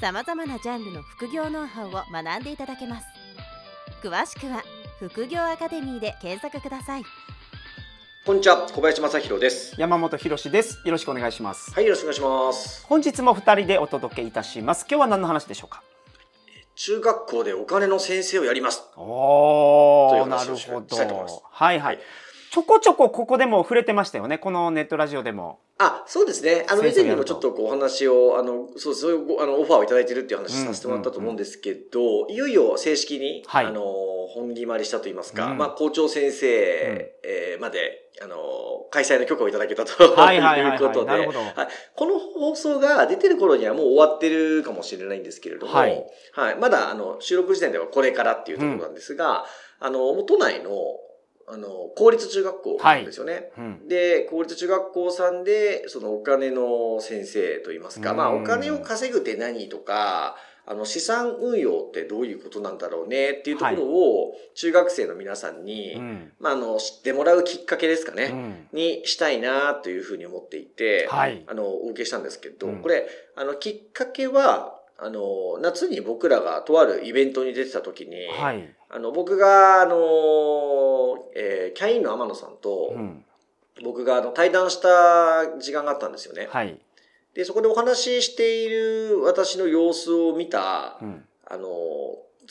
さまざまなジャンルの副業ノウハウを学んでいただけます。詳しくは副業アカデミーで検索ください。こんにちは小林正弘です。山本博です。よろしくお願いします。はいよろしくお願いします。本日も二人でお届けいたします。今日は何の話でしょうか？中学校でお金の先生をやります。おおという話をなるほど。したいと思います。はいはい、はいちょこちょこここでも触れてましたよね。このネットラジオでも。あ、そうですね。あの、以前にもちょっとこうお話を、あの、そう、そういうごあのオファーをいただいてるっていう話させてもらったと思うんですけど、いよいよ正式に、はい。あの、本決まりしたと言いますか、うん。まあ、校長先生、えーまで、あの、開催の許可をいただけたとはいはいはいはい。いうことで、なるほど。はい。この放送が出てる頃にはもう終わってるかもしれないんですけれども、はい。はい。まだ、あの、収録時点ではこれからっていうところなんですが、あの、もう都内の、あの、公立中学校なんですよね。うん。で、公立中学校さんで、そのお金の先生といいますか、うん。まあお金を稼ぐって何とか、あの資産運用ってどういうことなんだろうねっていうところを中学生の皆さんに、うん。まああの知ってもらうきっかけですかね、うん。にしたいなというふうに思っていて、はい。あのお受けしたんですけど、うん。これあのきっかけはあの夏に僕らがとあるイベントに出てた時に、はい。あの僕があの、えーキャインの天野さんと、うん。僕があの対談した時間があったんですよね。はい。で、そこでお話ししている私の様子を見た、うん。あの、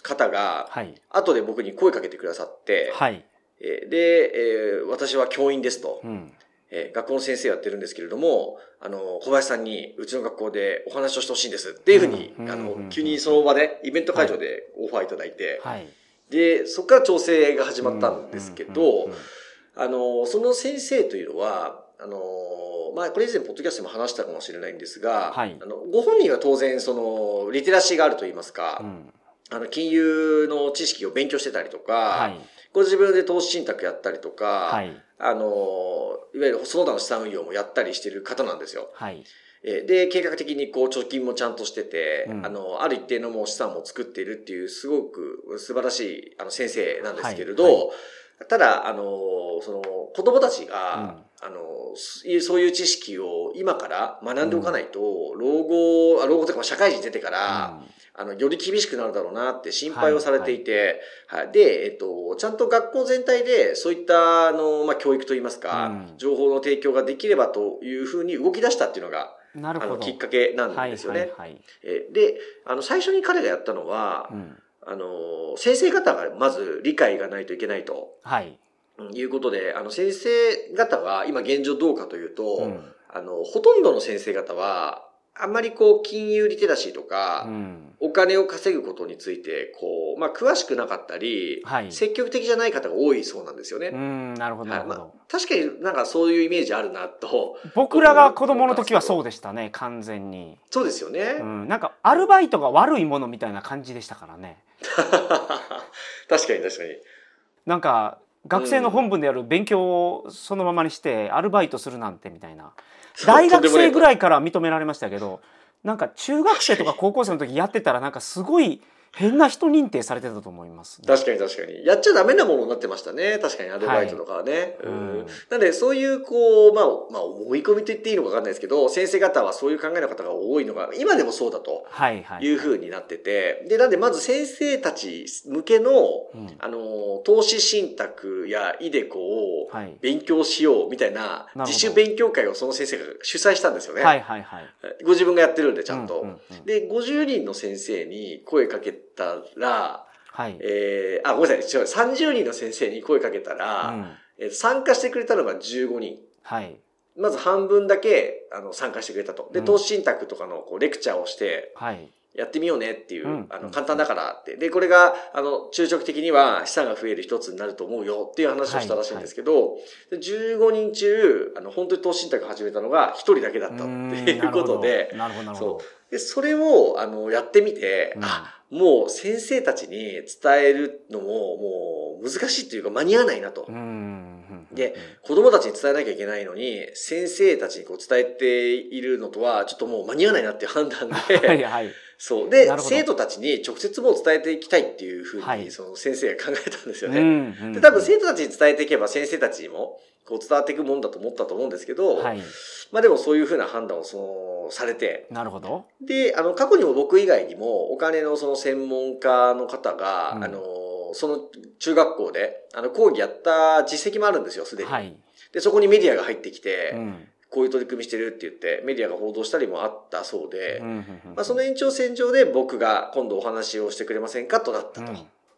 方が、はい。後で僕に声かけてくださって、はい。えーで、えー私は教員ですと、うん。えー学校の先生やってるんですけれども、あの、小林さんにうちの学校でお話をしてほしいんですっていうふうに、あの、急にその場で、イベント会場でオファーいただいて、はいで、そこから調整が始まったんですけど、あの、その先生というのは、あの、まあ、これ以前、ポッドキャストでも話したかもしれないんですが、はい。あの、ご本人は当然、その、リテラシーがあると言いますか、うん。あの、金融の知識を勉強してたりとか、はい。ご自分で投資信託やったりとか、はい。あの、いわゆるその他の資産運用もやったりしてる方なんですよ。はい。えーで、計画的にこう貯金もちゃんとしてて、うん。あの、ある一定のもう資産も作っているっていう、すごく素晴らしいあの先生なんですけれど、はい。はただ、あの、その、子供たちが、あの、すそういう知識を今から学んでおかないと、老後、あ老後というか社会人出てから、あの、より厳しくなるだろうなって心配をされていて、はい。で、えっと、ちゃんと学校全体でそういった、あの、まあ、教育といいますか、うん。情報の提供ができればというふうに動き出したっていうのが、あの、きっかけなんはいですよね。はいはいえで、あの、最初に彼がやったのは、うん。あの、先生方がまず理解がないといけないと。はい。うんいうことで、あの、先生方は今現状どうかというと、うん。あの、ほとんどの先生方は、あんまりこう、金融リテラシーとか、うんお金を稼ぐことについて、こう、まあ、詳しくなかったり、はい積極的じゃない方が多いそうなんですよね。うんなるほどなるほどはいまあ、確かになんかそういうイメージあるなと。僕らが子供の時はそうでしたね完全に、そうですよね。うん、なんかアルバイトが悪いものみたいな感じでしたからね 確かに確かに。なんか学生の本分でやる勉強をそのままにしてアルバイトするなんてみたいな大学生ぐらい。いから認められましたけどなんか中学生とか高校生の時やってたらなんかすごい変な人認定されてたと思います、確かに確かに。やっちゃダメなものになってましたね。確かにアルバイトとかはね。はいうんうんなんで、そういう、こう、まあ、まあ、思い込みと言っていいのかわかんないですけど、先生方はそういう考えの方が多いのが、今でもそうだと。はいはいいう風になってて、で、なんでまず先生たち向けの、うんあの、投資信託やイデコをはい勉強しようみたいな自主勉強会をその先生が主催したんですよね。はいはいはいご自分がやってるんで、ちゃんと。で、50人の先生に声かけたら、はい、えー、あ、ごめんなさい、違う、30人の先生に声かけたら、うん。えー参加してくれたのが15人。はい。まず半分だけ、あの、参加してくれたと。で、うん。投資信託とかのこうレクチャーをして、はいやってみようねっていう、あの、うん。うん簡単だからって。で、これが、あの、中長期的には資産が増える一つになると思うよっていう話をしたらしいんですけど、で15人中、あの、本当に投資信託始めたのが一人だけだったっていう ことで、なるほど。なるほどなるほど。で、それを、あの、やってみて、うん。あ、もう先生たちに伝えるのももう難しいっていうか間に合わないなと。で、子供たちに伝えなきゃいけないのに、先生たちにこう伝えているのとは、ちょっともう間に合わないなっていう判断で、はいはい、そう。で、生徒たちに直接もう伝えていきたいっていうふうに、その先生が考えたんですよね。で、多分生徒たちに伝えていけば先生たちにも、こう伝わっていくもんだと思ったと思うんですけど、はい、まあでもそういうふうな判断をその、されて。なるほど。で、あの、過去にも僕以外にも、お金のその専門家の方が、うん、あの、その中学校で、あの、講義やった実績もあるんですよ、すでに。はい、で、そこにメディアが入ってきて、うんこういう取り組みしてるって言って、メディアが報道したりもあったそうで、まあ、その延長線上で僕が今度お話をしてくれませんかとなったと。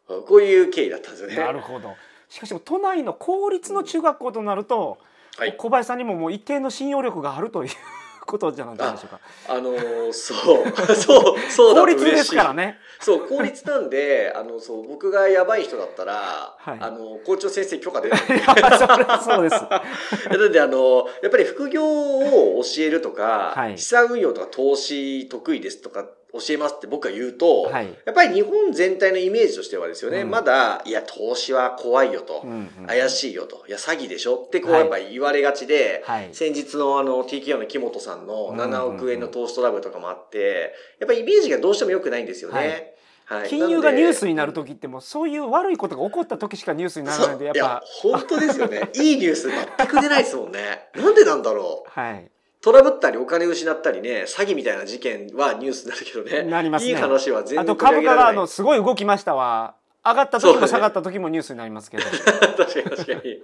うん、こういう経緯だったんですよね。なるほど。しかし都内の公立の中学校となると、はい、小林さんにももう一定の信用力があるということじゃないでしょうか。あのー、そう、そう、そうだと嬉ですからね。そう、公立なんで、あの、そう、僕がやばい人だったら、はい、あの、校長先生許可出ない。そうです。だって、あの、やっぱり副業を教えるとか、はい、資産運用とか投資得意ですとか教えますって僕が言うと、はい、やっぱり日本全体のイメージとしてはですよね、うん、まだ、いや、投資は怖いよと、うんうん怪しいよと、いや、詐欺でしょってこうやっぱり言われがちで、はい、先日のあの TKO の木本さんの7億円の投資トラブルとかもあって、やっぱりイメージがどうしても良くないんですよね。はい、金融がニュースになる時ってもそういう悪いことが起こった時しかニュースにならないんでやっぱ。本当ですよね。いいニュース全く出ないですもんね。なんでなんだろう。はいトラブったりお金失ったりね、詐欺みたいな事件はニュースになるけどね。なりますね。いい話は全然あと株価があの、すごい動きましたわ。上がった時も下がった時もニュースになりますけど。確かに確かに。い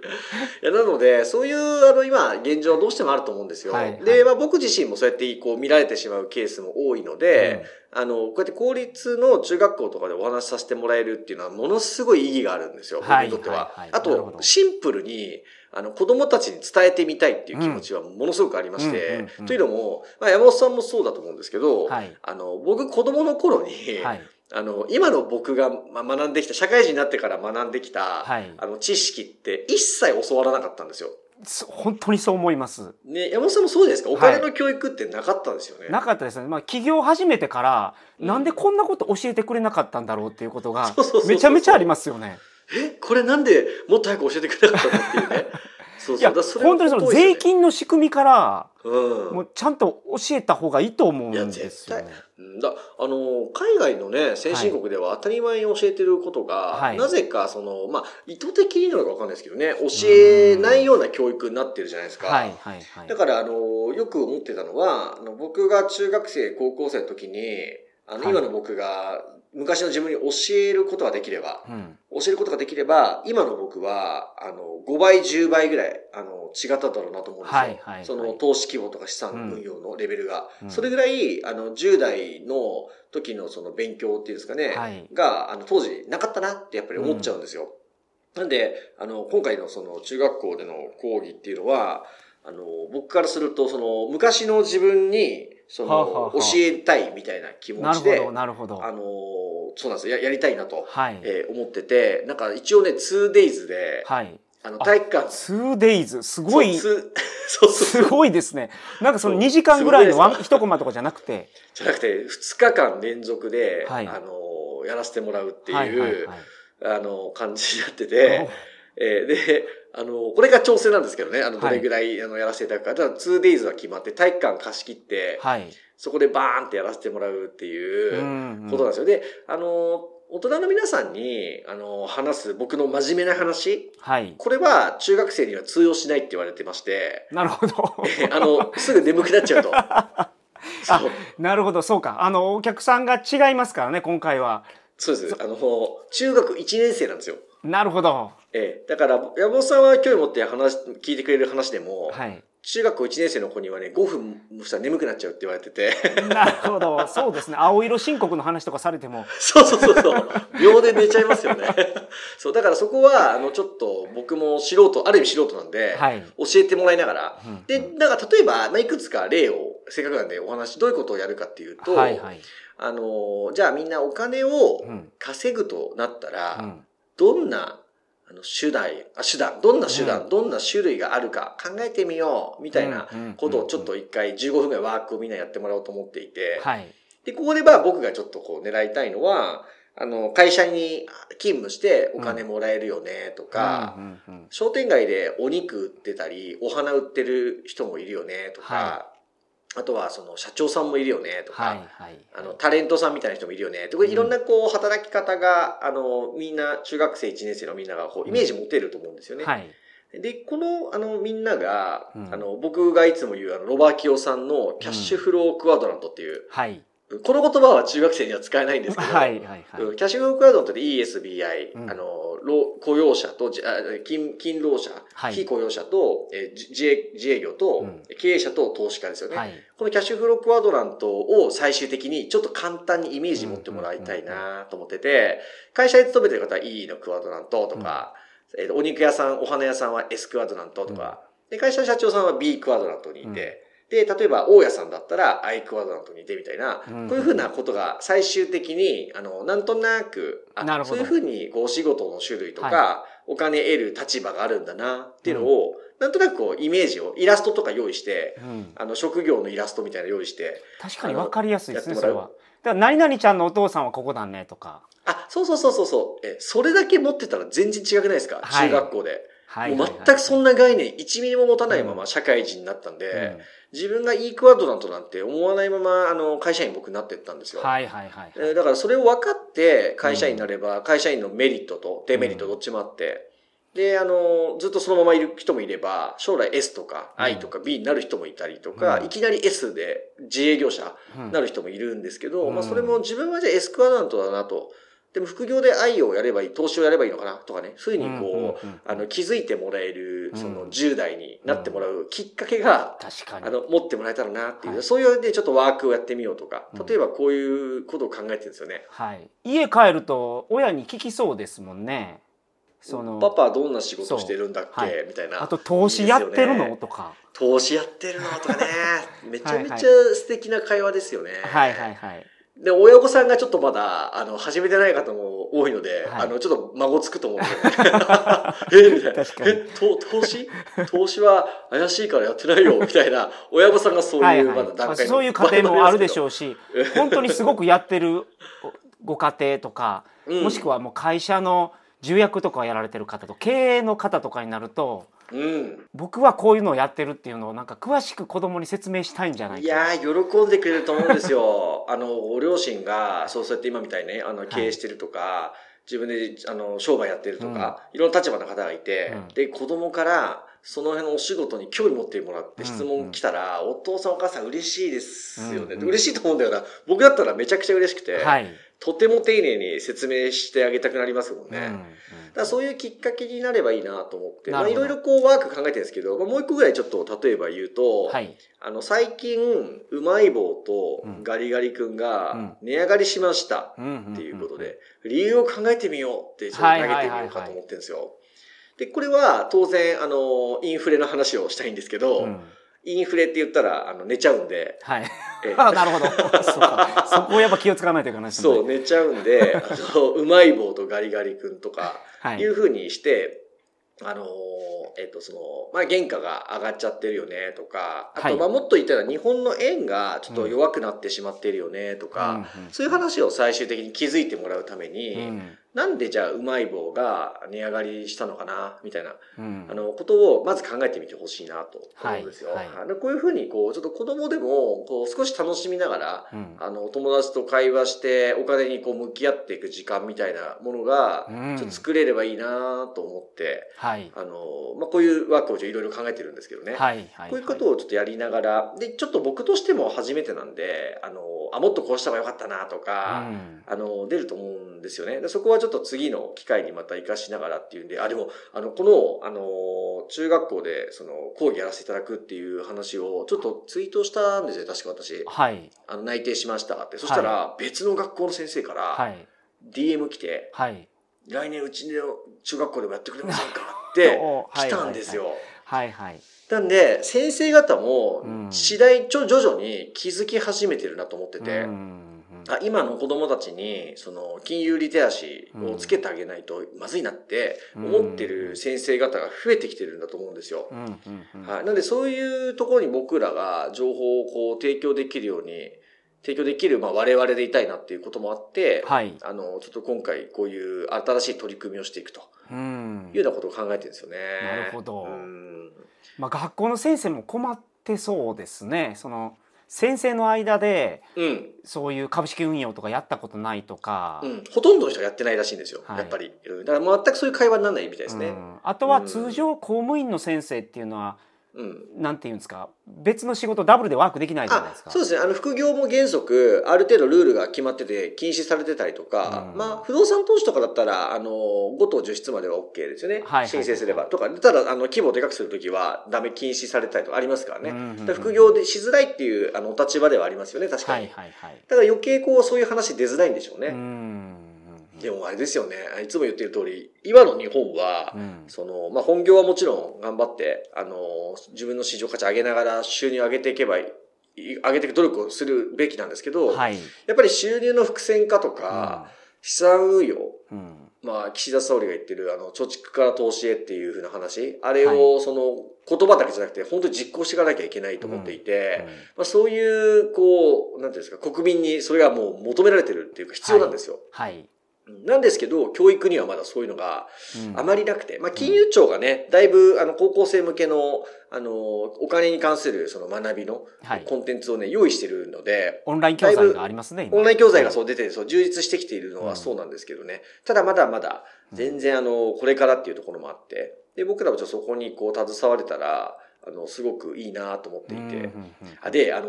や、なので、そういう、あの、今、現状どうしてもあると思うんですよ。はい、で、まあ僕自身もそうやってこう見られてしまうケースも多いので、うん、あの、こうやって公立の中学校とかでお話しさせてもらえるっていうのは、ものすごい意義があるんですよ。僕にとっては。あと、シンプルに、あの、子供たちに伝えてみたいっていう気持ちはものすごくありまして、というのも、まあ、山本さんもそうだと思うんですけど、はい、あの、僕子供の頃に、はいあの、今の僕が学んできた、社会人になってから学んできた、はい、あの、知識って一切教わらなかったんですよ。本当にそう思います。ね、山本さんもそうですかお金の教育ってなかったんですよね。はい、なかったですね。まあ、起業始めてから、うん、なんでこんなこと教えてくれなかったんだろうっていうことが、めちゃめちゃありますよね。え、これなんでもっと早く教えてくれなかったの？っていうね。そうそうそ本当にその税金の仕組みから、うん、もうちゃんと教えた方がいいと思うんですよね。だあの海外のね先進国では当たり前に教えてることが、はい、なぜかその、まあ、意図的になのか分かんないですけどね教えないような教育になってるじゃないですか。はいはいはい、だからあのよく思ってたのはあの僕が中学生高校生の時にあの今の僕が昔の自分に教えることができれば、うん、教えることができれば、今の僕は、あの、5倍、10倍ぐらい、あの、違っただろうなと思うんですよ。はいはいはい、その、投資規模とか資産運用のレベルが。うん、それぐらい、あの、10代の時のその勉強っていうんですかね、はい、が、あの、当時なかったなってやっぱり思っちゃうんですよ。うん、なんで、あの、今回のその、中学校での講義っていうのは、あの、僕からすると、その、昔の自分に、その、はあはあ、教えたいみたいな気持ちで、なるほど、なるほど。あの、そうなんですよ。ややりたいなと、はい、えー、思ってて、なんか一応ね、2days で、はい、あの、体育館。2days、すごい、そう そうすごいですね。なんかその2時間ぐらいのワン、一コマとかじゃなくて。じゃなくて、2日間連続で、はい、あの、やらせてもらうっていう、はいはいはい、あの、感じになってて、えー、で、あの、これが調整なんですけどね、あの、どれぐらい、あの、やらせていただくか。ただ、2days は決まって、体育館貸し切って、はい。そこでバーンってやらせてもらうっていうことなんですよ。で、あの、大人の皆さんに、あの、話す僕の真面目な話。はい。これは中学生には通用しないって言われてまして。なるほど。あの、すぐ眠くなっちゃうと。あ、なるほど、そうか。あの、お客さんが違いますからね、今回は。そうです。あの、中学1年生なんですよ。なるほど。ええ。だから、山本さんは興味持って話、聞いてくれる話でも、はい。中学校1年生の子にはね、5分もしたら眠くなっちゃうって言われてて。なるほど。そうですね。青色申告の話とかされても。そうそうそうそう。秒で寝ちゃいますよね。そう、だからそこは、あの、ちょっと僕も素人、ある意味素人なんで、はい、教えてもらいながら。うんうん、で、だから例えば、まあ、いくつか例を、せっかくなんでお話、どういうことをやるかっていうと、はいはい、あの、じゃあみんなお金を稼ぐとなったら、うん、どんなあの手段、あ手段、どんな手段、うん、どんな種類があるか考えてみよう、みたいなことをちょっと一回15分ぐらいワークをみんなやってもらおうと思っていて、はい。で、ここでまあ僕がちょっとこう狙いたいのは、あの、会社に勤務してお金もらえるよねとか、商店街でお肉売ってたり、お花売ってる人もいるよねとか、はい、あとはその社長さんもいるよねとか、はいはい、あの、タレントさんみたいな人もいるよね。とか、いろんなこう働き方が、あの、みんな中学生1年生のみんながこうイメージ持てると思うんですよね。はい。で、この、あの、みんなが、うん、あの、僕がいつも言う、あの、ロバーキオさんのキャッシュフロークワドラントっていう、うん、はい。この言葉は中学生には使えないんですけど、はいはいはい、キャッシュフロークワドラントで ESBI、うん、あの、雇用者と、勤勤労者、はい、非雇用者と、え自営自営業と、うん、経営者と投資家ですよね、はい、このキャッシュフロークワドラントを最終的にちょっと簡単にイメージ持ってもらいたいなと思ってて、会社に勤めてる方は E のクワドラントとか、うん、えー、お肉屋さん、お花屋さんは S クワドラントとか、で会社の社長さんは B クワドラントにいて、で、例えば、大家さんだったら、アイクワドラントにいてみたいな、こういうふうなことが最終的に、あの、なんとなく、あそういうふうに、こう、お仕事の種類とか、はい、お金得る立場があるんだな、っていうのを、うん、なんとなくこう、イメージを、イラストとか用意して、うん、あの、職業のイラストみたいな用意して、確かにわかりやすいですね、それは。だから、何々ちゃんのお父さんはここだね、とか。あ、そうそうそうそうそう。え、それだけ持ってたら全然違くないですか、はい、中学校で。はい、もう全くそんな概念1ミリも持たないまま社会人になったんで、うん。自分がいいクワドラントなんて思わないまま、あの、会社員僕になってったんですよ。はいはいはい、はい、だからそれを分かって会社員になれば、会社員のメリットとデメリットどっちもあって、で、あの、ずっとそのままいる人もいれば、将来 S とか I とか B になる人もいたりとか、うん、いきなり S で自営業者になる人もいるんですけど、うん、まあそれも自分はじゃあ S クワドラントだなと。でも副業で愛をやればいい、投資をやればいいのかなとかね、そういうふうにこう、あの、気づいてもらえる、その10代になってもらうきっかけが、確かに。あの、持ってもらえたらなっていう、そういうでちょっとワークをやってみようとか、例えばこういうことを考えてるんですよね。はい。家帰ると親に聞きそうですもんね。そのパパどんな仕事してるんだっけ、はい、みたいな。あと投資やってるの、とか。投資やってるの？とかね。めちゃめちゃ素敵な会話ですよね。はいはいはいで、親御さんがちょっとまだ、あの、始めてない方も多いので、はい、あの、ちょっと孫つくと思う。んで、えみたいな。え、投資？投資は怪しいからやってないよ、みたいな、親御さんがそういう、まだ段階、そういう家庭もあるでしょうし、本当にすごくやってるご家庭とか、うん、もしくはもう会社の重役とかやられてる方と、経営の方とかになると、うん、僕はこういうのをやってるっていうのをなんか詳しく子供に説明したいんじゃないか。いや喜んでくれると思うんですよ。あのご両親がそうやって今みたいにねあの経営してるとか、はい、自分であの商売やってるとか、うん、いろんな立場の方がいて、うん、で子供からその辺のお仕事に興味持ってもらって質問来たら、うん。うん、お父さんお母さん嬉しいですよね、うんうん、嬉しいと思うんだよな。僕だったらめちゃくちゃ嬉しくて、はい、とても丁寧に説明してあげたくなりますもんね。うんうん、だそういうきっかけになればいいなと思って、まあいろいろこうワーク考えてるんですけど、まあ、もう一個ぐらいちょっと例えば言うと、はい、あの最近、うまい棒とガリガリ君が値上がりしましたっていうことで、理由を考えてみようってちょっと投げてみようかと思ってるんですよ。で、これは当然、あの、インフレの話をしたいんですけど、うんインフレって言ったら、あの、寝ちゃうんで。はい。あ なるほど。そこをやっぱ気をつかないといけないですね。そう、寝ちゃうんで、あの、うまい棒とガリガリ君とか、いうふうにして、あの、えっと、その、まあ、原価が上がっちゃってるよね、とか、あと、まあ、もっと言ったら日本の円がちょっと弱くなってしまってるよね、とか、そういう話を最終的に気づいてもらうために、なんでじゃあうまい棒が値上がりしたのかなみたいな、うん、あの、ことをまず考えてみてほしいなと思うんですよ。はい。はい、こういうふうに、こう、ちょっと子供でも、こう、少し楽しみながら、うん、あの、友達と会話して、お金にこう、向き合っていく時間みたいなものが、ちょっと作れればいいなと思って、はい、あの、まあ、こういうワークをいろいろ考えてるんですけどね。はい。はい、こういうことをちょっとやりながら、で、ちょっと僕としても初めてなんで、あの、あ、もっとこうした方がよかったなとか、うん、あの、出ると思うんですよね。でそこはちょっと次の機会にまた活かしながらっていうんで、あ、でも、あの、この、あの、中学校で、その、講義やらせていただくっていう話を、ちょっとツイートしたんですよ、確か私。はい。あの、内定しましたって。そしたら、別の学校の先生から、はい。DM 来て、はい。来年うちの中学校でもやってくれませんかって 来たんですよ。はいはい。なんで、先生方も、次第、ちょ、徐々に気づき始めてるなと思ってて、うんあ今の子供たちに、その、金融リテラシーをつけてあげないとまずいなって思ってる先生方が増えてきてるんだと思うんですよ。はい。なのでそういうところに僕らが情報をこう提供できるように提供できる、まあ、我々でいたいなっていうこともあって、はい、あの、ちょっと今回こういう新しい取り組みをしていくというようなことを考えてるんですよね。なるほど。まあ、学校の先生も困ってそうですね。その先生の間で、うん、そういう株式運用とかやったことないとか、うん、ほとんどの人はやってないらしいんですよ、はい、やっぱり。だから全くそういう会話にならないみたいですね、うん、あとは通常公務員の先生っていうのは、うん、なんていうんですか別の仕事ダブルでワークできないじゃないですか。そうですね。あの副業も原則ある程度ルールが決まってて禁止されてたりとか、うん、まあ不動産投資とかだったらあの5等10室までは OK ですよね、はい、申請すれば。とかただあの規模をでかくするときはダメ禁止されたりとかありますからね、うんうんうん、副業でしづらいっていうあのお立場ではありますよね。確かに、はいはいはい、だから余計こうそういう話出づらいんでしょうね、うんでもあれですよね。いつも言ってる通り、今の日本は、うん、その、まあ、本業はもちろん頑張って、あの、自分の市場価値上げながら収入を上げていけばいい、上げていく努力をするべきなんですけど、はい、やっぱり収入の伏線化とか、うん、資産運用、うん、まあ、岸田総理が言ってる、あの、貯蓄から投資へっていうふうな話、あれを、その、言葉だけじゃなくて、本当に実行していかなきゃいけないと思っていて、まあ、そういう、こう、なんていうんですか、国民にそれがもう求められてるっていうか必要なんですよ。はい、はいなんですけど、教育にはまだそういうのがあまりなくて、うん、まあ、金融庁がね、だいぶ、あの、高校生向けの、あの、お金に関するその学びのコンテンツをね、用意してるので、オンライン教材がありますね、オンライン教材がそう出て、そう、充実してきているのはそうなんですけどね。ただまだまだ、全然あの、これからっていうところもあって、で、僕らはちょっとそこにこう、携われたら、あの、すごくいいなと思っていて、あで、あの、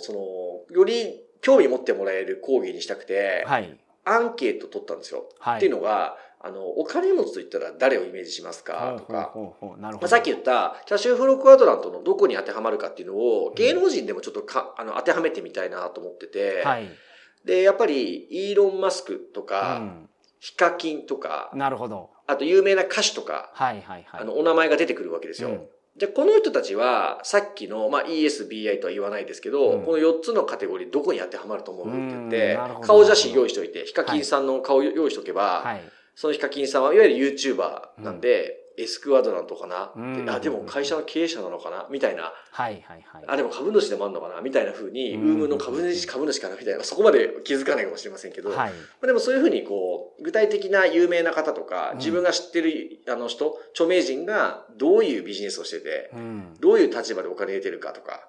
その、より興味持ってもらえる講義にしたくて、はい。アンケート取ったんですよ。はい、っていうのが、あの、お金持ちと言ったら誰をイメージしますか？とか、さっき言ったキャッシュフロークワドラントのどこに当てはまるかっていうのを芸能人でもちょっとか、あの当てはめてみたいなと思ってて、はい、で、やっぱりイーロン・マスクとか、うん、ヒカキンとか、なるほど。あと有名な歌手とか、はいはいはい、あの、お名前が出てくるわけですよ。うんじゃあこの人たちは、さっきの、まあ、ESBI とは言わないですけど、うん、この4つのカテゴリーどこに当てはまると思うって言って、顔写真用意しておいて、ヒカキンさんの顔用意しておけば、はい、そのヒカキンさんはいわゆる YouTuber なんで、エスクワドラントかな、うん、あ、でも会社の経営者なのかな？みたいな。はいはいはい。あ、でも株主でもあるのかな？みたいな風に、ウームの株主、株主かな？みたいな、そこまで気づかないかもしれませんけど、はい、でもそういう風にこう、具体的な有名な方とか、自分が知ってるあの人、著名人がどういうビジネスをしてて、うん、どういう立場でお金入れてるかとか、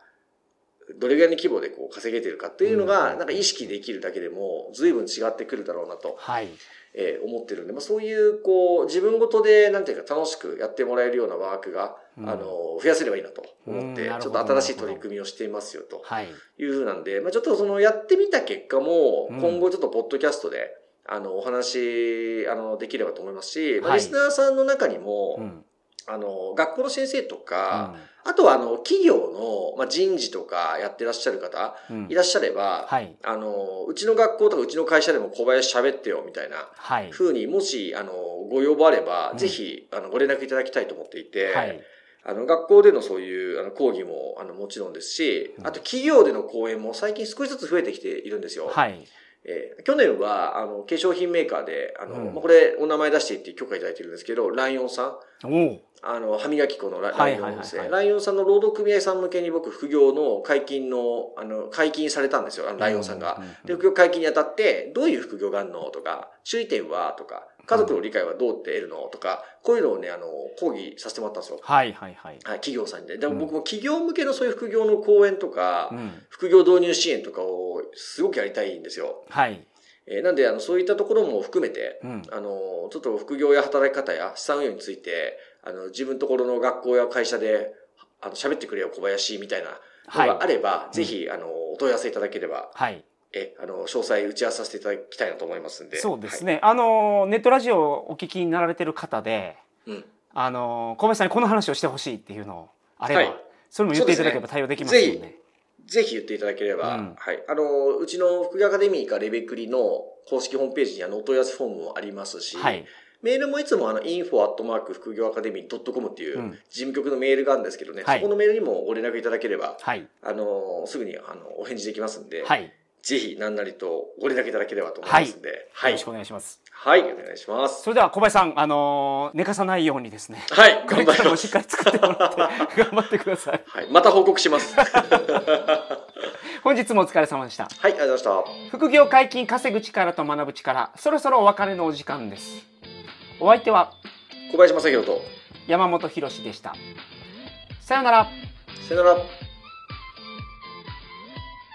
どれぐらいの規模でこう稼げてるかっていうのが、なんか意識できるだけでも、随分違ってくるだろうなと。はい。えー、思ってるんで、まあ、そういう、こう、自分ごとで、なんていうか、楽しくやってもらえるようなワークが、うん、あの、増やせればいいなと思って、ちょっと新しい取り組みをしていますよ、とい。うふうなんで、まあ、ちょっとその、やってみた結果も、今後ちょっとポッドキャストで、あの、お話、あの、できればと思いますし、まあ、リスナーさんの中にも、うんあの、学校の先生とか、うん、あとはあの、企業の、まあ、人事とかやってらっしゃる方、うん、いらっしゃれば、はい、あの、うちの学校とかうちの会社でも小林喋ってよ、みたいな、はい、ふうに、もし、あの、ご要望あれば、うん、ぜひ、あの、ご連絡いただきたいと思っていて、はい、あの、学校でのそういう、あの、講義も、あの、もちろんですし、あと企業での講演も最近少しずつ増えてきているんですよ。はい。えー、去年は、あの、化粧品メーカーで、あの、うん、これ、お名前出していって許可いただいてるんですけど、ライオンさん。あの、歯磨き粉のライオンですね。ライオンさんの労働組合さん向けに僕、副業の解禁の、あの、解禁されたんですよ、あのライオンさんが。で、副業解禁にあたって、どういう副業があるのとか、注意点はとか、家族の理解はどうって得るの？とか、こういうのをね、あの、講義させてもらったんですよ。はいはいはい。はい、企業さんで。でも僕も企業向けのそういう副業の講演とか、うん、副業導入支援とかをすごくやりたいんですよ。はい。えー、なんで、あの、そういったところも含めて、うん、あの、ちょっと副業や働き方や資産運用について、あの、自分のところの学校や会社で、あの、喋ってくれよ、小林みたいなのがあれば、はい、ぜひ、あの、お問い合わせいただければ、はい。え、あの、詳細打ち合わせさせていただきたいなと思いますんで。そうですね。はい、あの、ネットラジオをお聞きになられてる方で、うん、あの、小林さんにこの話をしてほしいっていうのあれば、はい、それも言っていただければ対応できますよね。ぜひ言っていただければ、うん、はい。あの、うちの福井アカデミーかレベクリの公式ホームページにあのお問い合わせフォームもありますし、はい。メールもいつもあの、info アットマーク副業アカデミー .com っていう事務局のメールがあるんですけどね、うん、そこのメールにもご連絡いただければ、はい、あの、すぐにあの、お返事できますんで、はい、ぜひ何なりとご連絡いただければと思いますんで、はい。よろしくお願いします。はい、お願いします。それでは小林さん、あのー、寝かさないようにですね。はい、頑張ります。しっかり作ってもらって、頑張ってください。はい、また報告します。本日もお疲れ様でしたはいありがとうございました副業解禁稼ぐ力と学ぶ力そろそろお別れのお時間ですお相手は小林正弘と山本博でしたさよならさよなら